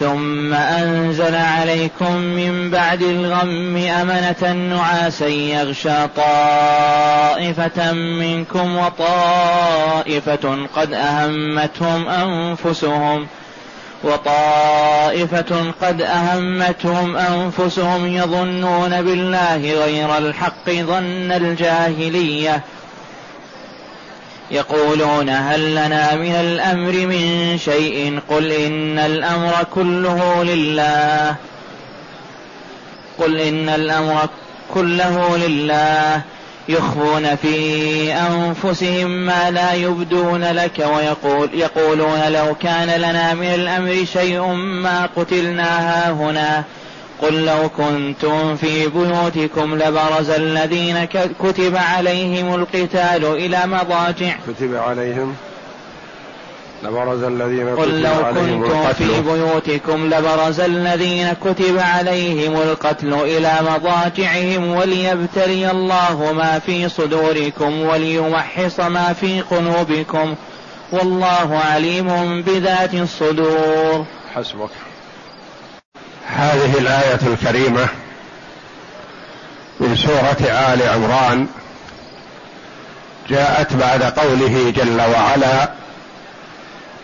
ثم أنزل عليكم من بعد الغم أمنة نعاسا يغشى طائفة منكم وطائفة قد أهمتهم أنفسهم وطائفة قد أهمتهم أنفسهم يظنون بالله غير الحق ظن الجاهلية يقولون هل لنا من الأمر من شيء؟ قل إن الأمر كله لله. قل إن الأمر كله لله. يخفون في أنفسهم ما لا يبدون لك ويقول يقولون لو كان لنا من الأمر شيء ما قتلنا هنا قل لو كنتم في بيوتكم لبرز الذين كتب عليهم القتال إلى مضاجع. كتب عليهم. لبرز الذين قل لو كنتم في بيوتكم لبرز الذين كتب عليهم القتل إلى مضاجعهم وليبتلي الله ما في صدوركم وليمحص ما في قلوبكم. والله عليم بذات الصدور. حسبك. هذه الآية الكريمة من سورة آل عمران جاءت بعد قوله جل وعلا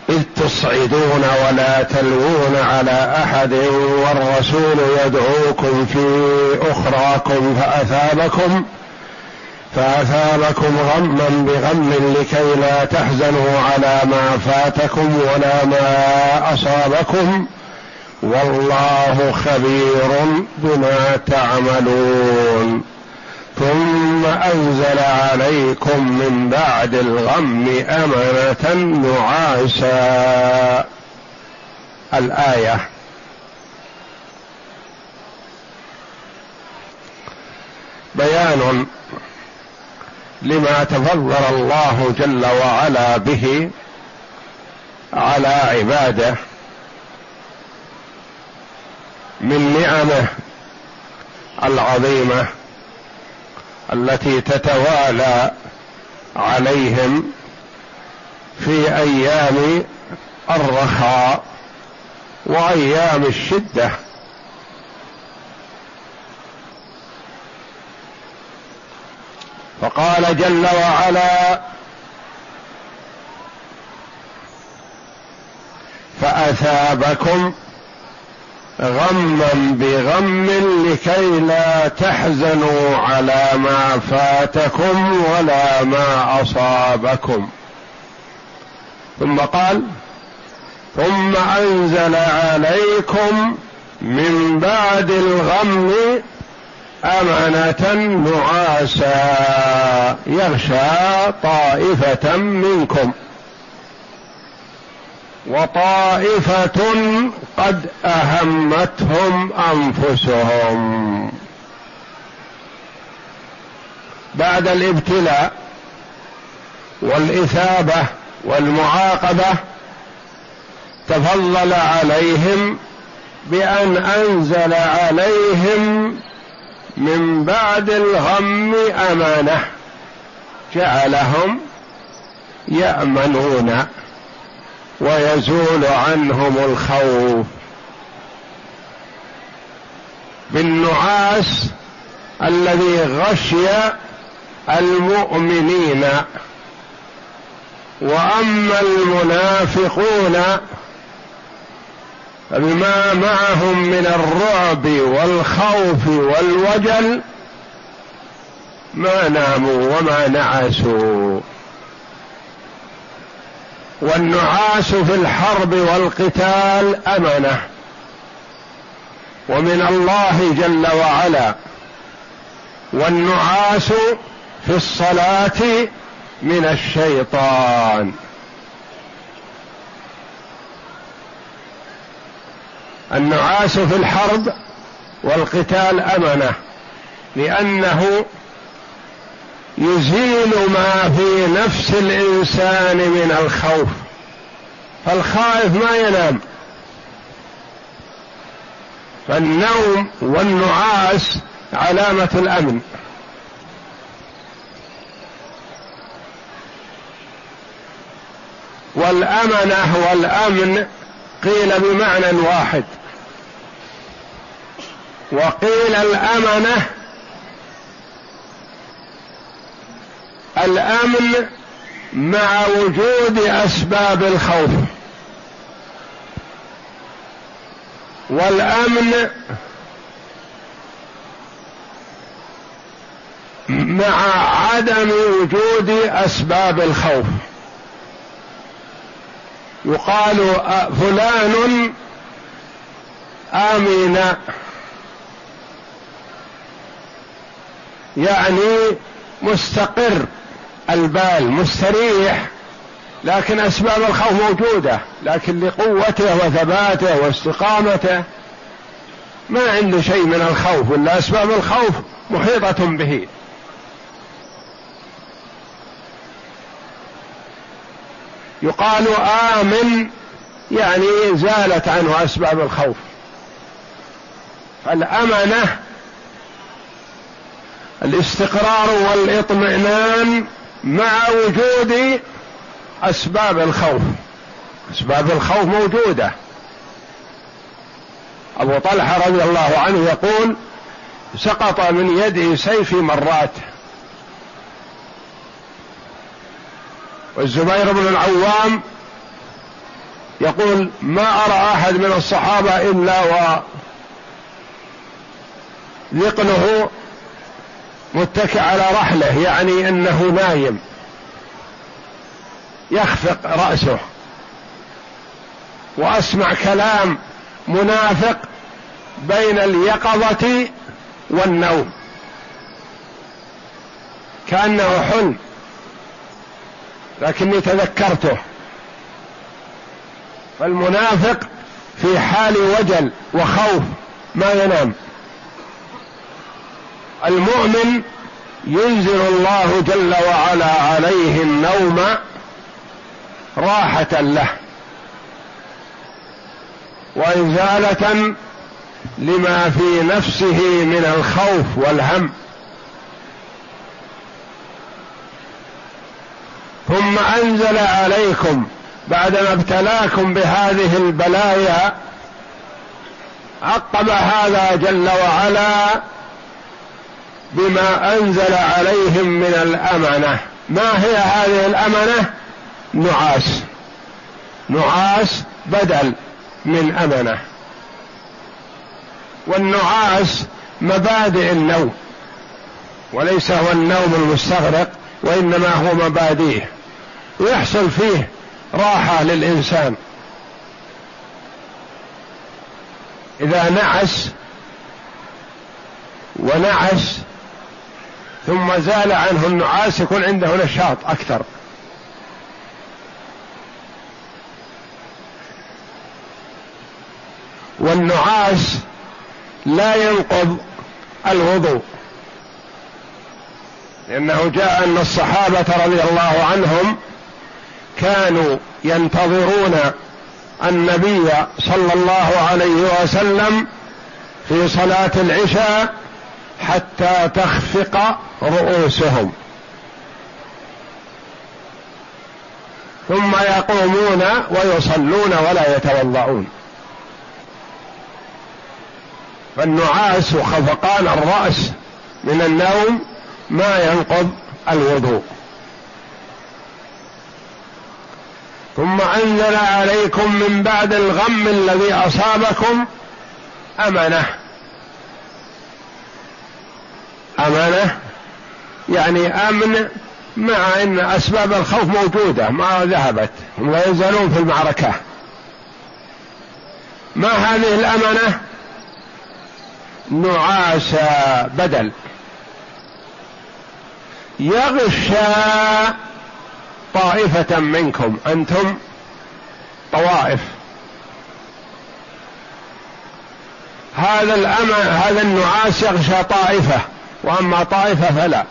إذ تصعدون ولا تلوون على أحد والرسول يدعوكم في أخراكم فأثابكم فأثابكم غما بغم لكي لا تحزنوا على ما فاتكم ولا ما أصابكم. والله خبير بما تعملون. ثم أنزل عليكم من بعد الغم امنه نعاسا. الآية. بيان لما تفضل الله جل وعلا به على عباده. من نعمه العظيمه التي تتوالى عليهم في أيام الرخاء وايام الشده. فقال جل وعلا فأثابكم غما بغم لكي لا تحزنوا على ما فاتكم ولا ما أصابكم. ثم قال ثم أنزل عليكم من بعد الغم امنه نعاسا يغشى طائفة منكم. وطائفة قد أهمتهم أنفسهم. بعد الابتلاء والإثابة والمعاقبة تفضل عليهم بأن أنزل عليهم من بعد الغم أمانة جعلهم يأمنون. ويزول عنهم الخوف. بالنعاس الذي غشي المؤمنين. وأما المنافقون فبما معهم من الرعب والخوف والوجل ما ناموا وما نعسوا. والنعاس في الحرب والقتال امنه ومن الله جل وعلا والنعاس في الصلاة من الشيطان. النعاس في الحرب والقتال امنه لأنه يزيل ما في نفس الإنسان من الخوف. فالخائف ما ينام. فالنوم والنعاس علامة الأمن. والامنه والامن قيل بمعنى واحد. وقيل الامنه الأمن مع وجود أسباب الخوف. والأمن مع عدم وجود أسباب الخوف. يقال فلان آمن. يعني مستقر. البال مستريح لكن أسباب الخوف موجودة لكن لقوته وثباته واستقامته ما عنده شيء من الخوف ولا أسباب الخوف محيطة به. يقال آمن يعني زالت عنه أسباب الخوف. فالأمنة الاستقرار والاطمئنان مع وجود أسباب الخوف. أسباب الخوف موجودة. أبو طلحة رضي الله عنه يقول سقط من يدي سيفي مرات. والزبير بن العوام يقول ما أرى أحد من الصحابة إلا وذقنه متكئ على رحله يعني أنه نايم. يخفق رأسه. وأسمع كلام منافق بين اليقظة والنوم. كأنه حلم. لكني تذكرته. فالمنافق في حال وجل وخوف ما ينام. المؤمن ينزل الله جل وعلا عليه النوم راحة له وإزالة لما في نفسه من الخوف والهم. ثم أنزل عليكم بعدما ابتلاكم بهذه البلايا عقب هذا جل وعلا بما أنزل عليهم من الامنه ما هي هذه الامنه نعاس. نعاس بدل من امنه والنعاس مبادئ النوم. وليس هو النوم المستغرق وإنما هو مبادئه. ويحصل فيه راحة للإنسان. إذا نعس ونعس ثم زال عنه النعاس يكون عنده نشاط أكثر. والنعاس لا ينقض الوضوء. لأنه جاء أن الصحابة رضي الله عنهم كانوا ينتظرون النبي صلى الله عليه وسلم في صلاة العشاء حتى تخفق رؤوسهم. ثم يقومون ويصلون ولا يتوضؤون. فالنعاس وخفقان الرأس من النوم ما ينقض الوضوء. ثم أنزل عليكم من بعد الغم الذي أصابكم أمنة. امنه يعني آمن مع إن أسباب الخوف موجودة ما ذهبت هم لا يزالون في المعركة. ما هذه الامنه نعاس بدل. يغشى طائفة منكم أنتم طوائف. هذا الأمر هذا النعاس يغشى طائفة. وأما طائفة فلا.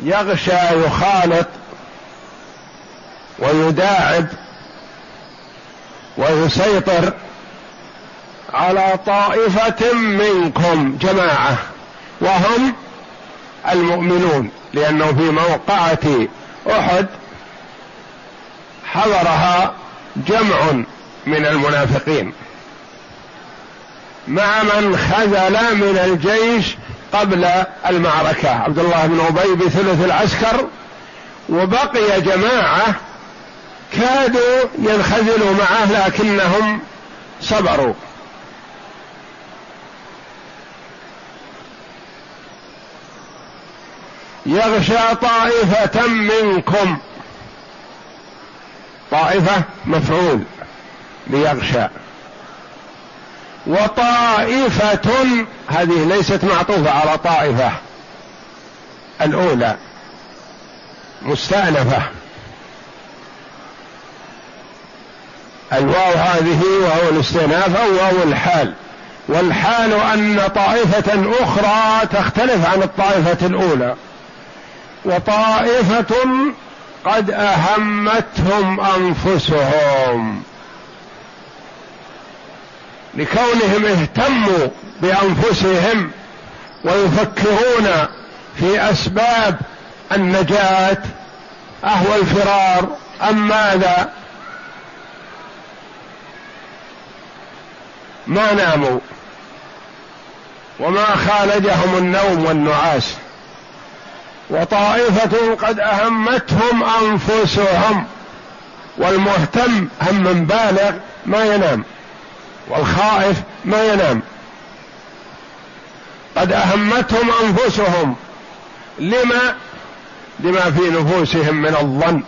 يغشى يخالط ويداعب ويسيطر على طائفة منكم جماعة وهم المؤمنون لأنه في موقعة أحد حضرها جمع من المنافقين. مع من خذل من الجيش قبل المعركة. عبد الله بن أبي بثلث العسكر وبقي جماعة كادوا ينخذلوا معه لكنهم صبروا. يغشى طائفة منكم. طائفة مفعول ليغشى. وطائفة. هذه ليست معطوفة على طائفة. الأولى مستأنفة. الواو هذه وهو الاستئناف أو واو الحال. والحال أن طائفة أخرى تختلف عن الطائفة الأولى. وطائفة قد أهمتهم أنفسهم. لكونهم اهتموا بأنفسهم ويفكرون في أسباب النجاة أهو الفرار أم ماذا؟ ما ناموا وما خالجهم النوم والنعاس وطائفة قد أهمتهم أنفسهم والمهتم هم بالغ ما ينام. والخائف ما ينام. قد أهمتهم أنفسهم. لما؟ لما في نفوسهم من الظن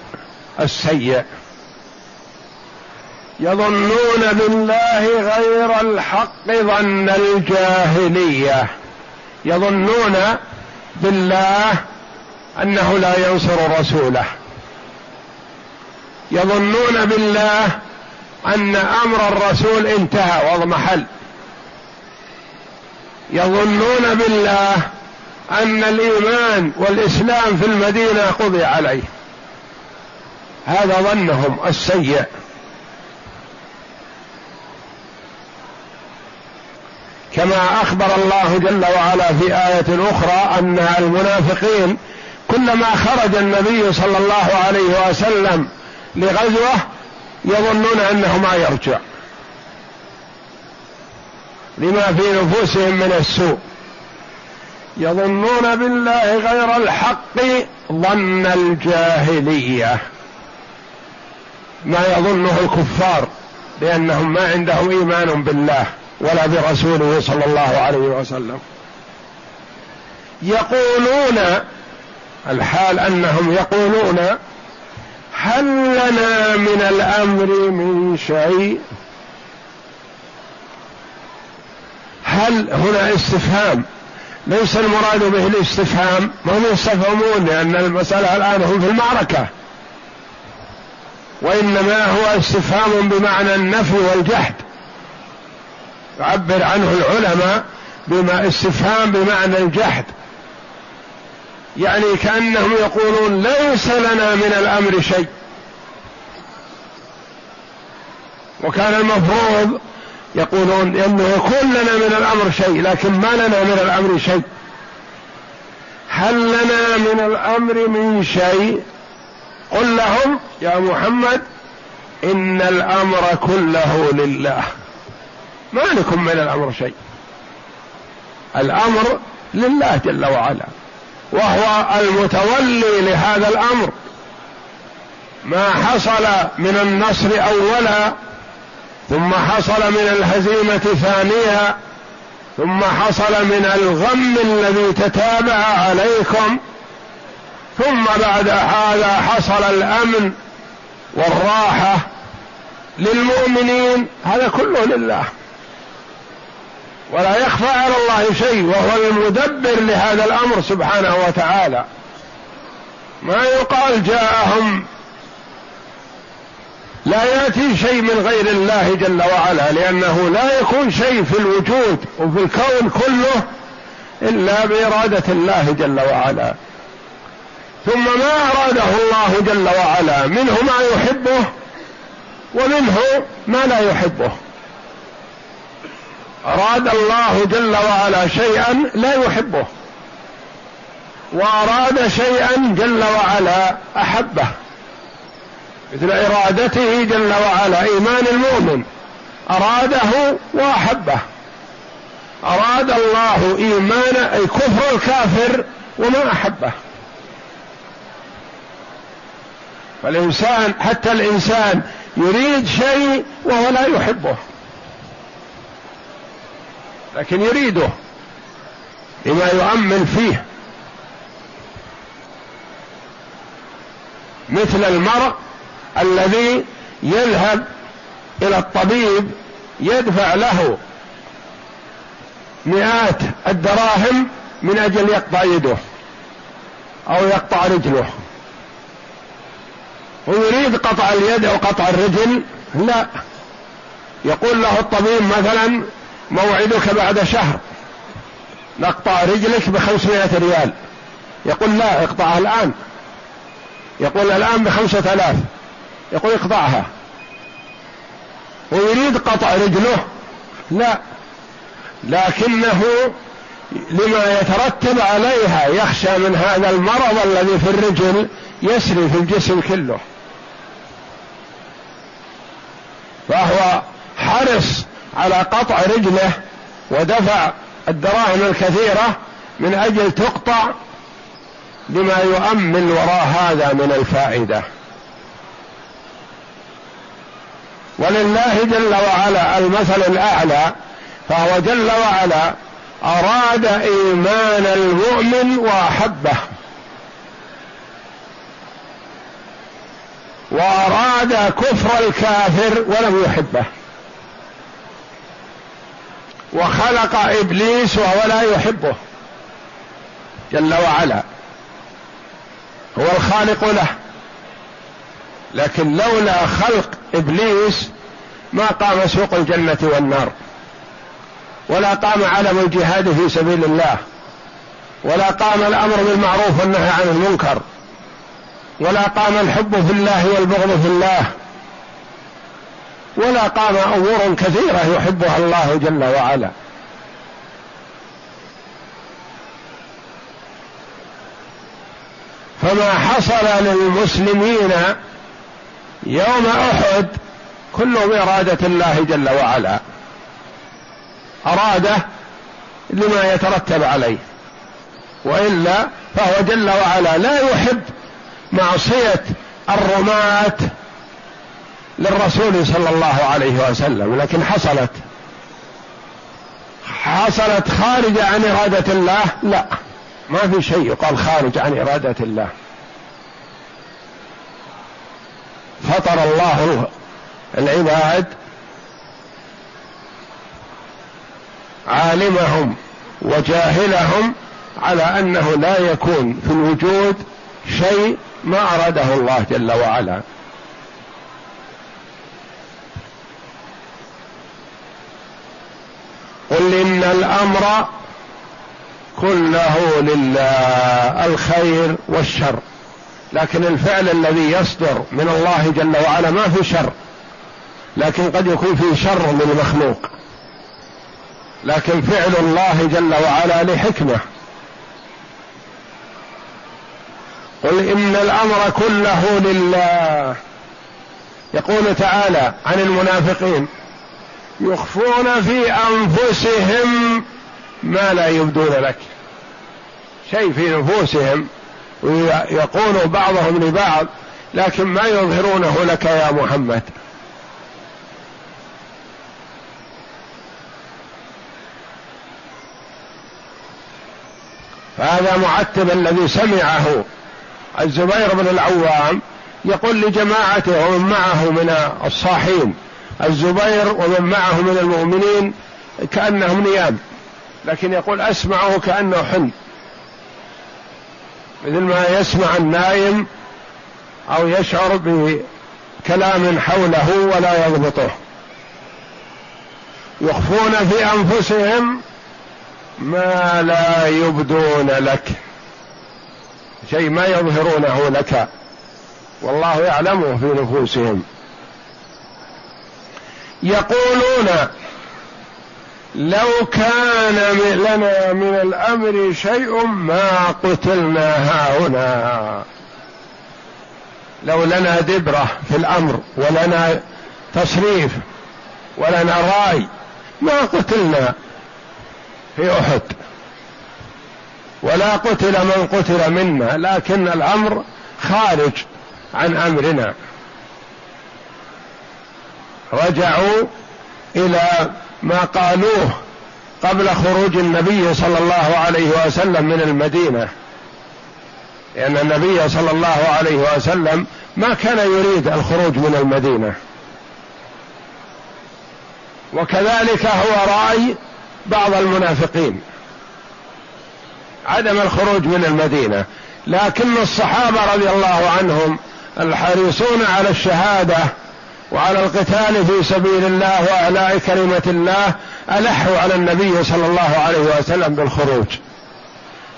السيء. يظنون بالله غير الحق ظن الجاهلية. يظنون بالله أنه لا ينصر رسوله. يظنون بالله أن أمر الرسول انتهى واضمحل يظنون بالله أن الإيمان والإسلام في المدينة قضي عليه. هذا ظنهم السيء. كما أخبر الله جل وعلا في آية أخرى أن المنافقين كلما خرج النبي صلى الله عليه وسلم لغزوة يظنون انه ما يرجع. لما في نفوسهم من السوء. يظنون بالله غير الحق ظن الجاهلية. ما يظنه الكفار لانهم ما عندهم إيمان بالله ولا برسوله صلى الله عليه وسلم. يقولون الحال أنهم يقولون هل لنا من الأمر من شيء؟ هل هنا استفهام؟ ليس المراد به الاستفهام. ما هم يستفهمون لأن المسألة الآن هم في المعركة. وإنما هو استفهام بمعنى النفي والجحد. يعبر عنه العلماء بما استفهام بمعنى الجحد. يعني كأنهم يقولون ليس لنا من الأمر شيء. وكان المفروض يقولون إنه يكون لنا من الأمر شيء لكن ما لنا من الأمر شيء. هل لنا من الأمر من شيء؟ قل لهم يا محمد إن الأمر كله لله. ما لكم من الأمر شيء. الأمر لله جل وعلا. وهو المتولي لهذا الأمر. ما حصل من النصر أولا ثم حصل من الهزيمة ثانيا ثم حصل من الغم الذي تتابع عليكم ثم بعد هذا حصل الأمن والراحة للمؤمنين. هذا كله لله. ولا يخفى على الله شيء وهو المدبر لهذا الأمر سبحانه وتعالى. ما يقال جاءهم لا يأتي شيء من غير الله جل وعلا لأنه لا يكون شيء في الوجود وفي الكون كله إلا بإرادة الله جل وعلا. ثم ما أراده الله جل وعلا منه ما يحبه ومنه ما لا يحبه. أراد الله جل وعلا شيئا لا يحبه وأراد شيئا جل وعلا أحبه مثل إرادته جل وعلا إيمان المؤمن أراده وأحبه. أراد الله إيمان أي كفر الكافر وما أحبه. فالإنسان حتى الإنسان يريد شيء وهو لا يحبه. لكن يريده لما يؤمن فيه. مثل المرء الذي يذهب إلى الطبيب يدفع له مئات الدراهم من أجل يقطع يده أو يقطع رجله. ويريد قطع اليد أو قطع الرجل؟ لا. يقول له الطبيب مثلا موعدك بعد شهر. نقطع رجلك بخمسمائة ريال. يقول لا اقطعها الآن. يقول الآن بخمسة آلاف. يقول اقطعها. ويريد قطع رجله؟ لا. لكنه لما يترتب عليها يخشى من هذا المرض الذي في الرجل يسري في الجسم كله. فهو حرص على قطع رجله ودفع الدراهم الكثيرة من أجل تقطع لما يؤمل وراء هذا من الفائدة. ولله جل وعلا المثل الأعلى فهو جل وعلا أراد إيمان المؤمن وأحبه. وأراد كفر الكافر ولم يحبه. وخلق إبليس وهو لا يحبه. جل وعلا. هو الخالق له. لكن لولا خلق إبليس ما قام سوق الجنة والنار. ولا قام علم الجهاد في سبيل الله. ولا قام الأمر بالمعروف والنهي عن المنكر. ولا قام الحب في الله والبغض في الله. ولا قام امور كثيرة يحبها الله جل وعلا. فما حصل للمسلمين يوم أحد كله باراده الله جل وعلا. أراده لما يترتب عليه. وإلا فهو جل وعلا لا يحب معصية الرماة للرسول صلى الله عليه وسلم لكن حصلت. حصلت خارج عن إرادة الله؟ لا. ما في شيء يقال خارج عن إرادة الله. فطر الله العباد عالمهم وجاهلهم على أنه لا يكون في الوجود شيء ما أراده الله جل وعلا. قل إن الأمر كله لله الخير والشر. لكن الفعل الذي يصدر من الله جل وعلا ما في شر لكن قد يكون فيه شر من المخلوق. لكن فعل الله جل وعلا لحكمة. قل إن الأمر كله لله. يقول تعالى عن المنافقين يخفون في أنفسهم ما لا يبدون لك. شيء في نفوسهم ويقول بعضهم لبعض لكن ما يظهرونه لك يا محمد. فهذا معتب الذي سمعه الزبير بن العوام يقول لجماعته ومن معه من الصاحين. الزبير ومن معه من المؤمنين كأنهم نيام لكن يقول أسمعه كأنه حلم مثل ما يسمع النايم أو يشعر بكلام حوله ولا يضبطه. يخفون في أنفسهم ما لا يبدون لك شيء ما يظهرونه لك. والله يعلمه في نفوسهم. يقولون لو كان لنا من الأمر شيء ما قتلنا هاهنا. لو لنا دبرة في الأمر ولنا تصريف ولنا رأي ما قتلنا في أحد. ولا قتل من قتل منا لكن الأمر خارج عن أمرنا. رجعوا إلى ما قالوه قبل خروج النبي صلى الله عليه وسلم من المدينة. لأن النبي صلى الله عليه وسلم ما كان يريد الخروج من المدينة. وكذلك هو رأي بعض المنافقين. عدم الخروج من المدينة. لكن الصحابة رضي الله عنهم الحريصون على الشهادة وعلى القتال في سبيل الله واعلاء كلمة الله ألحوا على النبي صلى الله عليه وسلم بالخروج.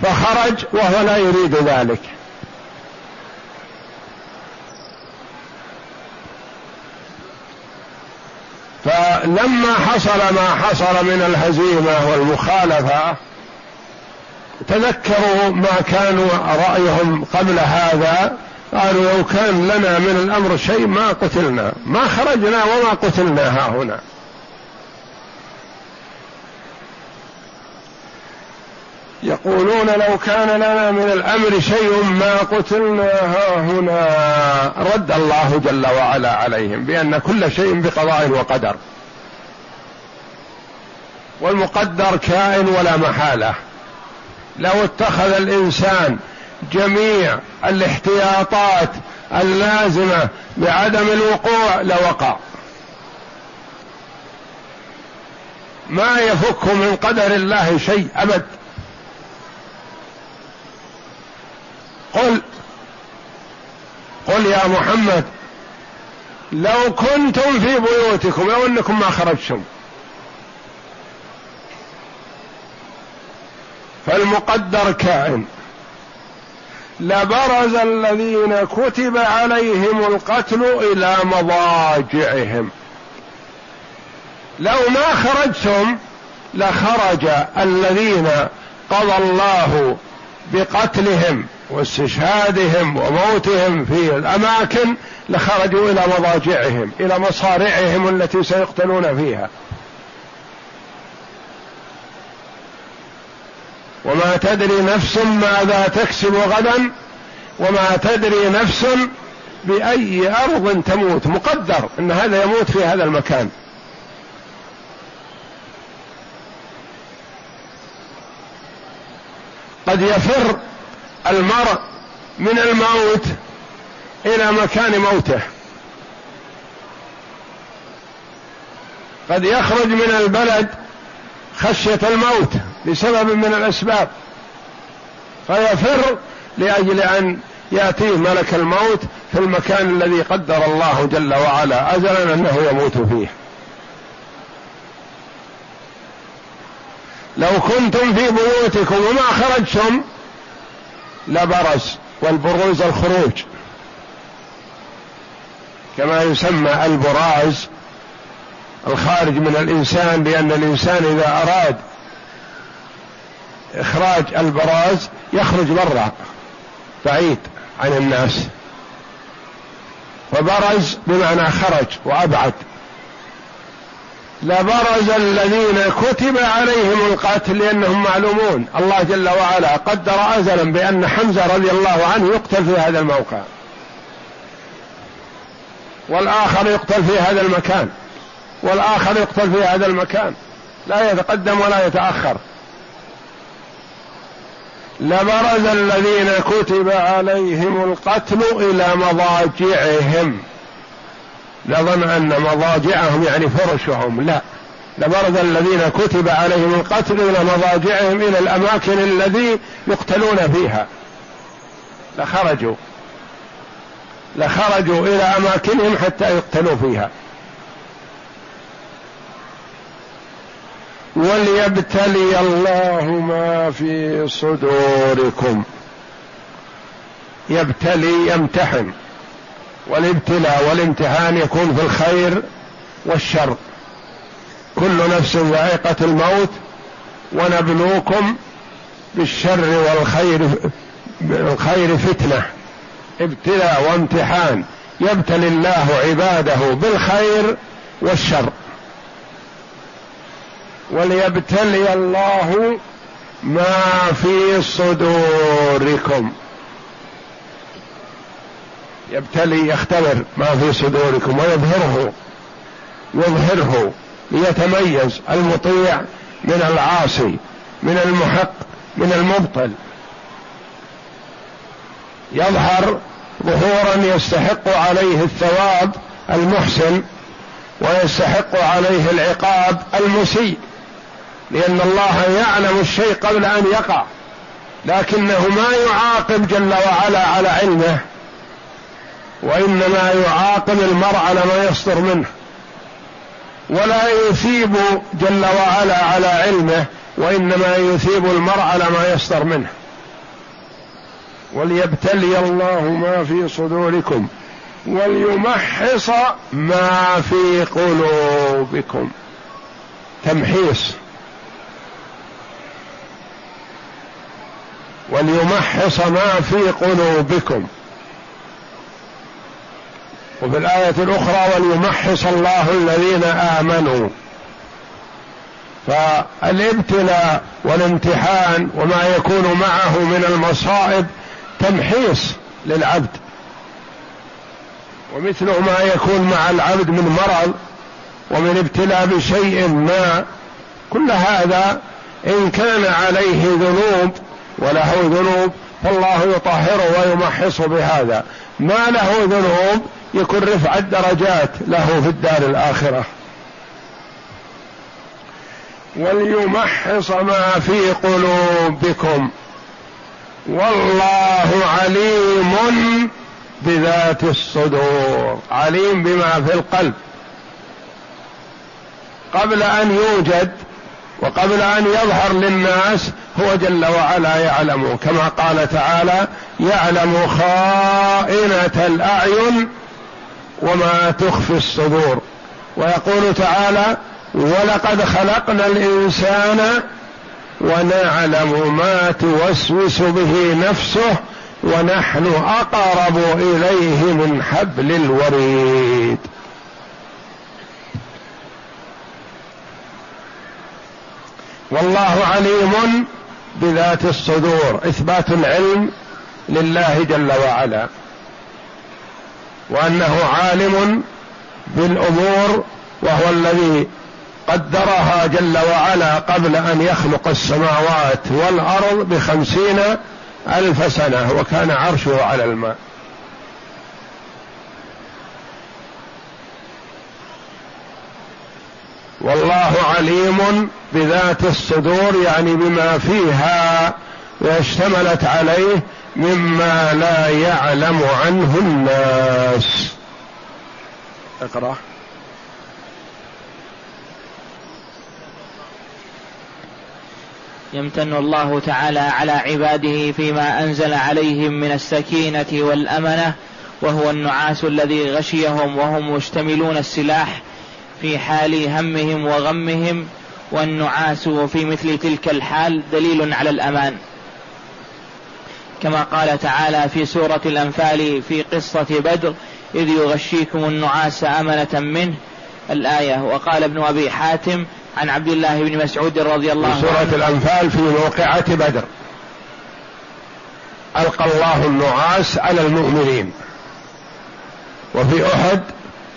فخرج وهو لا يريد ذلك. فلما حصل ما حصل من الهزيمة والمخالفة تذكروا ما كانوا رأيهم قبل هذا قالوا لو كان لنا من الأمر شيء ما قتلنا ما خرجنا وما قتلنا ها هنا يقولون لو كان لنا من الأمر شيء ما قتلنا ها هنا رد الله جل وعلا عليهم بأن كل شيء بقضاء وقدر. والمقدر كائن ولا محالة. لو اتخذ الإنسان جميع الاحتياطات اللازمة بعدم الوقوع لوقع. ما يفك من قدر الله شيء أبد. قل قل يا محمد لو كنتم في بيوتكم لو أنكم ما خرجتم. فالمقدر كائن. لبرز الذين كتب عليهم القتل إلى مضاجعهم. لو ما خرجتم لخرج الذين قضى الله بقتلهم واستشهادهم وموتهم في الأماكن لخرجوا إلى مضاجعهم إلى مصارعهم التي سيقتلون فيها. وما تدري نفس ماذا تكسب غدا وما تدري نفس بأي أرض تموت. مقدر إن هذا يموت في هذا المكان. قد يفر المرء من الموت إلى مكان موته. قد يخرج من البلد خشية الموت. لسبب من الأسباب. فيفر لأجل أن يأتيه ملك الموت في المكان الذي قدر الله جل وعلا ازلا أنه يموت فيه. لو كنتم في بيوتكم وما خرجتم لبرز والبروز الخروج. كما يسمى البراز الخارج من الإنسان لأن الإنسان إذا أراد إخراج البراز يخرج برا بعيد عن الناس. فبرز بمعنى خرج وأبعد. لبرز الذين كتب عليهم القتل لأنهم معلومون. الله جل وعلا قدر ازلا بأن حمزة رضي الله عنه يقتل في هذا الموقع. والآخر يقتل في هذا المكان. والآخر يقتل في هذا المكان. لا يتقدم ولا يتأخر. لبرز الذين كتب عليهم القتل إلى مضاجعهم. لظن أن مضاجعهم يعني فرشهم. لا. لبرز الذين كتب عليهم القتل إلى مضاجعهم إلى الأماكن الذي يقتلون فيها. لخرجوا. لخرجوا إلى أماكنهم حتى يقتلوا فيها. وليبتلي الله ما في صدوركم. يبتلي يمتحن. والابتلاء والامتحان يكون في الخير والشر. كل نفس ذائقة الموت ونبلوكم بالشر والخير الخير فتنة. ابتلاء وامتحان. يبتلي الله عباده بالخير والشر. وليبتلي الله ما في صدوركم. يبتلي يختبر ما في صدوركم ويظهره يظهره ليتميز المطيع من العاصي من المحق من المبطل. يظهر ظهورا يستحق عليه الثواب المحسن ويستحق عليه العقاب المسيء. لأن الله يعلم الشيء قبل أن يقع. لكنه ما يعاقب جل وعلا على علمه وإنما يعاقب المرء على ما يصدر منه. ولا يثيب جل وعلا على علمه وإنما يثيب المرء على ما يصدر منه. وليبتلي الله ما في صدوركم وليمحص ما في قلوبكم. تمحيص. وليمحص ما في قلوبكم. وفي الآية الأخرى وليمحص الله الذين آمنوا. فالابتلاء والامتحان وما يكون معه من المصائب تمحيص للعبد. ومثله ما يكون مع العبد من مرض ومن ابتلاء بشيء ما كل هذا إن كان عليه ذنوب وله ذنوب فالله يطهره ويمحصه بهذا. ما له ذنوب يكون رفع الدرجات له في الدار الآخرة. وليمحص ما في قلوبكم. والله عليم بذات الصدور. عليم بما في القلب. قبل أن يوجد وقبل أن يظهر للناس هو جل وعلا يعلم. كما قال تعالى يعلم خائنة الأعين وما تخفي الصدور. ويقول تعالى ولقد خلقنا الإنسان ونعلم ما توسوس به نفسه ونحن أقرب إليه من حبل الوريد. والله عليم بذات الصدور إثبات العلم لله جل وعلا. وأنه عالم بالأمور وهو الذي قدرها جل وعلا قبل أن يخلق السماوات والأرض بخمسين ألف سنة وكان عرشه على الماء. والله عليم بذات الصدور يعني بما فيها واشتملت عليه مما لا يعلم عنه الناس. اقرأ. يمتن الله تعالى على عباده فيما أنزل عليهم من السكينة والأمنة وهو النعاس الذي غشيهم وهم مشتملون السلاح في حال همهم وغمهم والنعاس في مثل تلك الحال دليل على الأمان. كما قال تعالى في سورة الأنفال في قصة بدر إذ يغشيكم النعاس أمنة منه. الآية وقال ابن أبي حاتم عن عبد الله بن مسعود رضي الله عنه سورة الأنفال في موقعة بدر. ألقى الله النعاس على المؤمنين. وفي أحد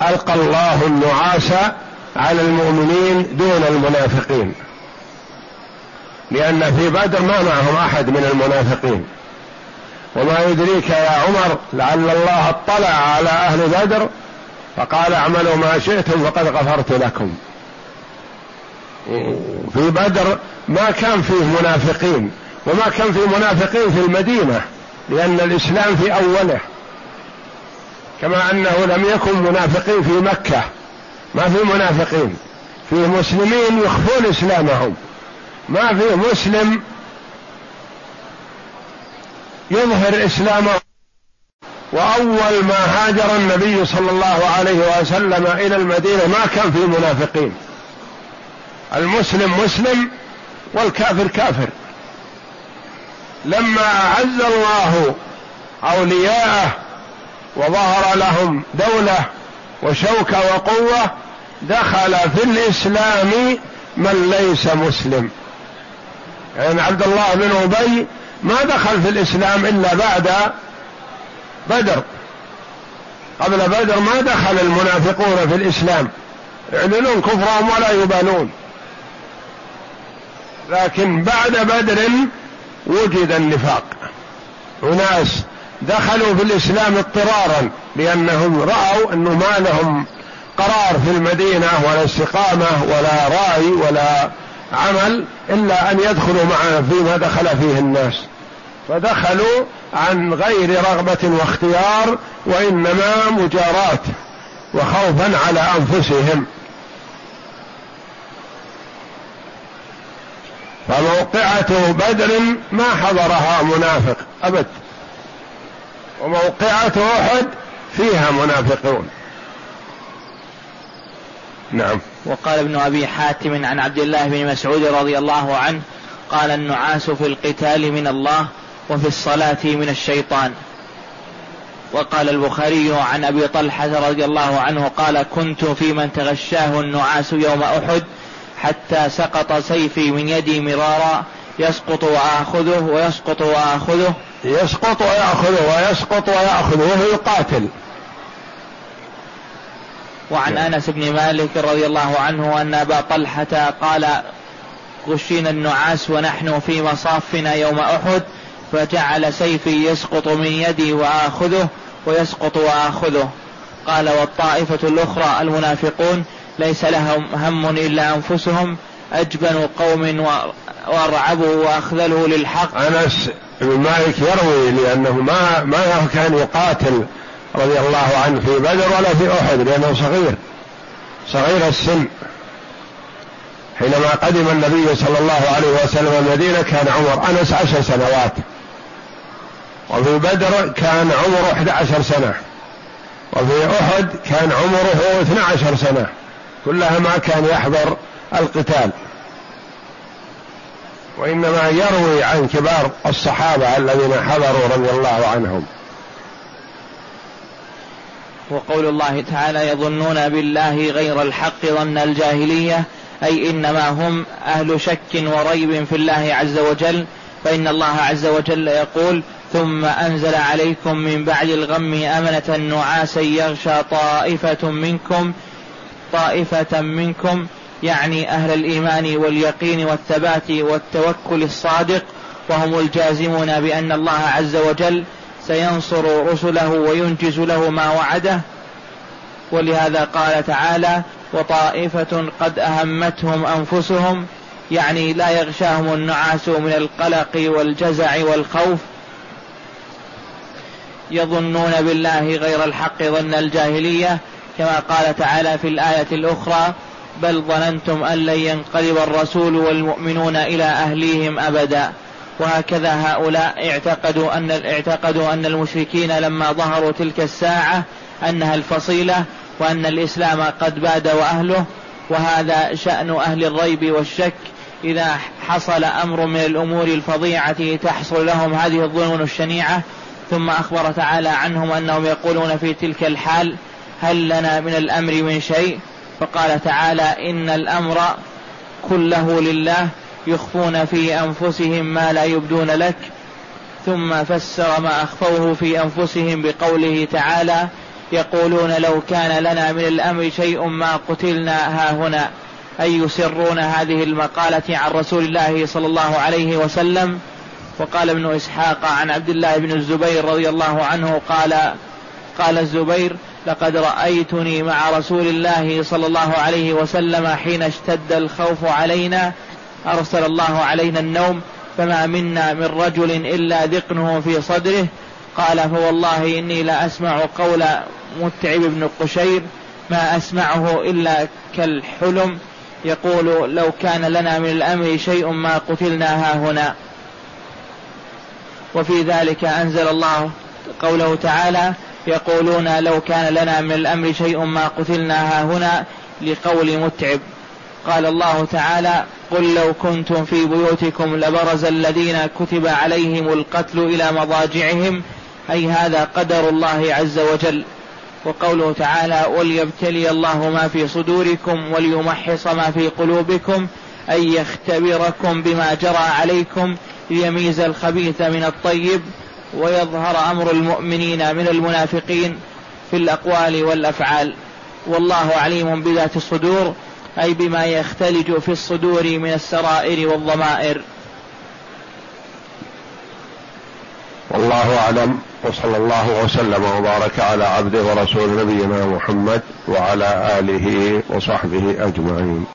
ألقى الله النعاس على المؤمنين دون المنافقين. لأن في بدر ما معهم أحد من المنافقين. وما يدريك يا عمر لعل الله اطلع على أهل بدر فقال اعملوا ما شئتم فقد غفرت لكم. في بدر ما كان فيه منافقين وما كان فيه منافقين في المدينة لأن الإسلام في أوله. كما أنه لم يكن منافقين في مكة. ما في منافقين. في مسلمين يخفون إسلامهم. ما في مسلم يظهر إسلامه. وأول ما هاجر النبي صلى الله عليه وسلم إلى المدينة ما كان في منافقين. المسلم مسلم والكافر كافر. لما أعز الله أولياءه وظهر لهم دولة وشوكه وقوة دخل في الإسلام من ليس مسلم. يعني عبد الله بن أبي ما دخل في الإسلام إلا بعد بدر. قبل بدر ما دخل المنافقون في الإسلام. يعلنون كفرهم ولا يبالون. لكن بعد بدر وجد النفاق. أناس دخلوا في الإسلام اضطرارا لأنهم رأوا انه ما لهم قرار في المدينة ولا استقامة ولا رأي ولا عمل إلا أن يدخلوا معنا فيما دخل فيه الناس. فدخلوا عن غير رغبة واختيار وإنما مجاراة وخوفا على أنفسهم. فموقعة بدر ما حضرها منافق أبد. وموقعة أحد فيها منافقون. نعم. وقال ابن أبي حاتم عن عبد الله بن مسعود رضي الله عنه قال النعاس في القتال من الله وفي الصلاة من الشيطان. وقال البخاري عن أبي طلحة رضي الله عنه قال كنت في من تغشاه النعاس يوم أحد حتى سقط سيفي من يدي مرارا يسقط وآخذه ويسقط وآخذه يسقط وياخذه ويسقط وياخذه وهو يقاتل. وعن أنس بن مالك رضي الله عنه أن أبا طلحة قال غشينا النعاس ونحن في مصافنا يوم أحد فجعل سيفي يسقط من يدي وآخذه ويسقط وآخذه. قال والطائفة الأخرى المنافقون ليس لهم هم إلا أنفسهم أجبن قوم وارعبوا واخذلوا للحق. أنس بن مالك يروي لأنه ما ما كان يقاتل رضي الله عنه في بدر ولا في أحد لأنه صغير صغير السن. حينما قدم النبي صلى الله عليه وسلم المدينة كان عمر أنس عشر سنوات. وفي بدر كان عمره 11 سنة. وفي أحد كان عمره 12 سنة. كلها ما كان يحضر القتال. وإنما يروي عن كبار الصحابة الذين حضروا رضي الله عنهم. وقول الله تعالى يظنون بالله غير الحق ظن الجاهلية أي إنما هم أهل شك وريب في الله عز وجل فإن الله عز وجل يقول ثم أنزل عليكم من بعد الغم أمنة نعاسا يغشى طائفة منكم طائفة منكم يعني أهل الإيمان واليقين والثبات والتوكل الصادق وهم الجازمون بأن الله عز وجل سينصر رسله وينجز له ما وعده. ولهذا قال تعالى وطائفة قد أهمتهم أنفسهم يعني لا يغشاهم النعاس من القلق والجزع والخوف. يظنون بالله غير الحق ظن الجاهلية كما قال تعالى في الآية الأخرى بل ظننتم أن لن ينقلب الرسول والمؤمنون إلى أهليهم أبدا. وهكذا هؤلاء اعتقدوا أن اعتقدوا أن المشركين لما ظهروا تلك الساعة أنها الفصيلة وأن الإسلام قد باد وأهله. وهذا شأن أهل الريب والشك. إذا حصل أمر من الأمور الفظيعة تحصل لهم هذه الظنون الشنيعة. ثم أخبر تعالى عنهم أنهم يقولون في تلك الحال هل لنا من الأمر من شيء؟ فقال تعالى إن الأمر كله لله يخفون في أنفسهم ما لا يبدون لك ثم فسر ما أخفوه في أنفسهم بقوله تعالى يقولون لو كان لنا من الأمر شيء ما قتلنا ها هنا أي يسرون هذه المقالة عن رسول الله صلى الله عليه وسلم وقال ابن إسحاق عن عبد الله بن الزبير رضي الله عنه قال قال الزبير لقد رأيتني مع رسول الله صلى الله عليه وسلم حين اشتد الخوف علينا. أرسل الله علينا النوم. فما منا من رجل إلا ذقنه في صدره. قال فوالله إني لا أسمع قول متعب بن قشير. ما أسمعه إلا كالحلم. يقول لو كان لنا من الأمر شيء ما قتلنا ها هنا. وفي ذلك أنزل الله قوله تعالى يقولون لو كان لنا من الأمر شيء ما قتلنا هنا لقول متعب. قال الله تعالى قل لو كنتم في بيوتكم لبرز الذين كتب عليهم القتل إلى مضاجعهم أي هذا قدر الله عز وجل. وقوله تعالى وليبتلي الله ما في صدوركم وليمحص ما في قلوبكم أي يختبركم بما جرى عليكم ليميز الخبيث من الطيب. ويظهر أمر المؤمنين من المنافقين في الأقوال والأفعال. والله عليم بذات الصدور أي بما يختلج في الصدور من السرائر والضمائر. والله أعلم وصلى الله وسلم وبارك على عبده ورسول نبينا محمد وعلى آله وصحبه أجمعين.